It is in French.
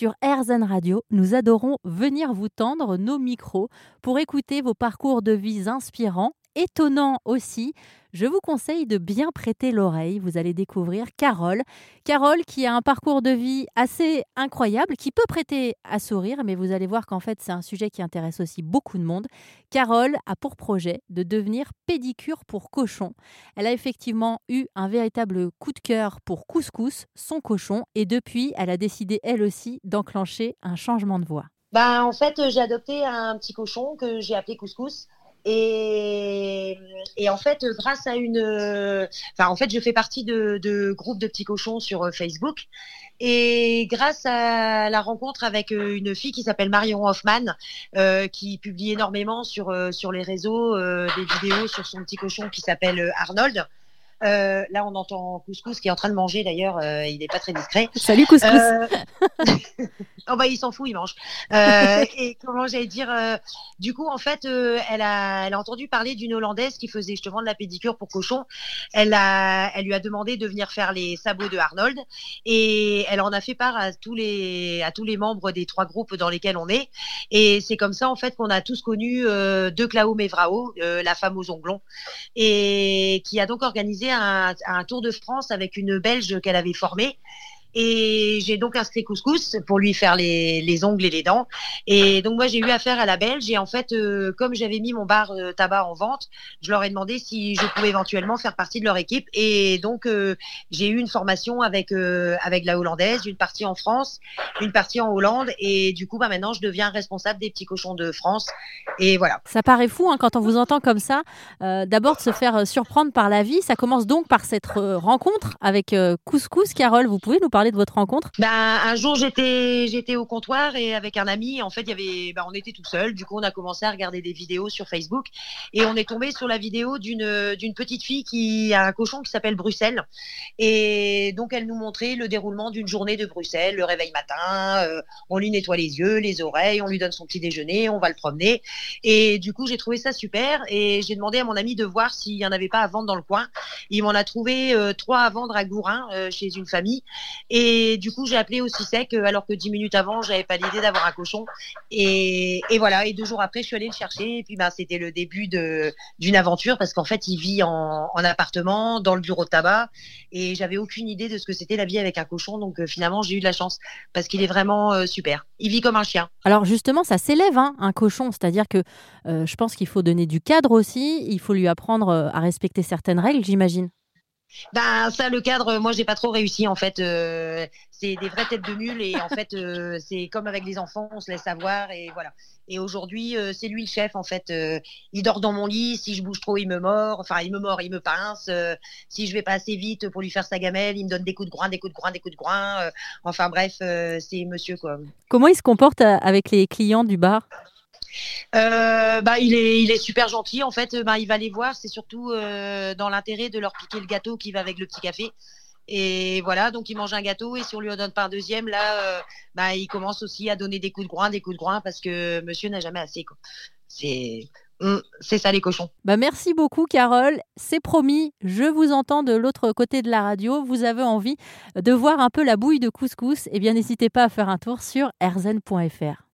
Sur RZN Radio, nous adorons venir vous tendre nos micros pour écouter vos parcours de vie inspirants, étonnants aussi. Je vous conseille de bien prêter l'oreille. Vous allez découvrir Carole. Carole qui a un parcours de vie assez incroyable, qui peut prêter à sourire, mais vous allez voir qu'en fait c'est un sujet qui intéresse aussi beaucoup de monde. Carole a pour projet de devenir pédicure pour cochon. Elle a effectivement eu un véritable coup de cœur pour Couscous, son cochon, et depuis elle a décidé elle aussi d'enclencher un changement de voix. Ben, en fait, j'ai adopté un petit cochon que j'ai appelé Couscous. Et, en fait, grâce à une, enfin, en fait, je fais partie de, de groupes de petits cochons sur euh, Facebook. Et grâce à la rencontre avec euh, une fille qui s'appelle Marion Hoffman, euh, qui publie énormément sur sur les réseaux des vidéos sur son petit cochon qui s'appelle Arnold. Euh, là, on entend Couscous qui est en train de manger d'ailleurs. Euh, il n'est pas très discret. Salut Couscous. Euh... oh bah il s'en fout, il mange. Euh, et comment j'allais dire Du coup, en fait, elle a, elle a entendu parler d'une hollandaise qui faisait justement de la pédicure pour cochon. Elle a, elle lui a demandé de venir faire les sabots de Arnold et elle en a fait part à tous les, à tous les membres des trois groupes dans lesquels on est. Et c'est comme ça en fait qu'on a tous connu De Clao Mevrao, la femme aux onglons, et qui a donc organisé un, un, tour de France avec une Belge qu'elle avait formée. Et j'ai donc inscrit Couscous pour lui faire les, les, ongles et les dents. Et donc moi j'ai eu affaire à la Belge et en fait euh, comme j'avais mis mon bar euh, tabac en vente, je leur ai demandé si je pouvais éventuellement faire partie de leur équipe. Et donc euh, j'ai eu une formation avec euh, avec la hollandaise, une partie en France, une partie en Hollande. Et du coup bah maintenant je deviens responsable des petits cochons de France. Et voilà. Ça paraît fou hein, quand on vous entend comme ça. D'abord de se faire surprendre par la vie. Ça commence donc par cette rencontre avec Couscous. Carole, vous pouvez nous parler de votre rencontre? Ben, Un jour, j'étais au comptoir et avec un ami, en fait, y avait, ben, on était tout seul. Du coup, on a commencé à regarder des vidéos sur Facebook et on est tombé sur la vidéo d'une d'une petite fille qui a un cochon qui s'appelle Bruxelles. Et donc, elle nous montrait le déroulement d'une journée de Bruxelles, le réveil matin, euh, on lui nettoie les yeux, les oreilles, on lui donne son petit déjeuner, on va le promener. Et du coup, j'ai trouvé ça super et j'ai demandé à mon ami de voir s'il y en avait pas à vendre dans le coin. Il m'en a trouvé euh, trois à vendre à Gourin euh, chez une famille. Et du coup, j'ai appelé aussi sec, alors que dix minutes avant, j'avais pas l'idée d'avoir un cochon. Et, voilà. Et deux jours après, je suis allée le chercher. Et puis, ben, c'était le début d'une aventure parce qu'en fait, il vit en, en, appartement, dans le bureau de tabac. Et j'avais aucune idée de ce que c'était la vie avec un cochon. Donc, euh, finalement, j'ai eu de la chance parce qu'il est vraiment euh, super. Il vit comme un chien. Alors, justement, ça s'élève, hein, un cochon. C'est-à-dire que euh, je pense qu'il faut donner du cadre aussi. Il faut lui apprendre à respecter certaines règles, j'imagine. Ben ça le cadre moi j'ai pas trop réussi en fait euh, c'est des vraies têtes de mule et en fait euh, c'est comme avec les enfants on se laisse avoir et voilà. Et aujourd'hui euh, c'est lui le chef en fait il dort dans mon lit si je bouge trop il me mord enfin il me mord il me pince si je vais pas assez vite pour lui faire sa gamelle il me donne des coups de groin des coups de groin des coups de groin enfin bref c'est monsieur quoi. Comment il se comporte avec les clients du bar? Euh, bah, il est, il est super gentil. En fait, bah, il va les voir. C'est surtout euh, dans l'intérêt de leur piquer le gâteau qui va avec le petit café. Et voilà, donc il mange un gâteau et si on lui en donne un deuxième, là, euh, bah, il commence aussi à donner des coups de groin, des coups de groin parce que monsieur n'a jamais assez. C'est c'est ça les cochons. Bah merci beaucoup Carole, c'est promis, je vous entends de l'autre côté de la radio, vous avez envie de voir un peu la bouille de couscous, eh bien n'hésitez pas à faire un tour sur erzen.fr.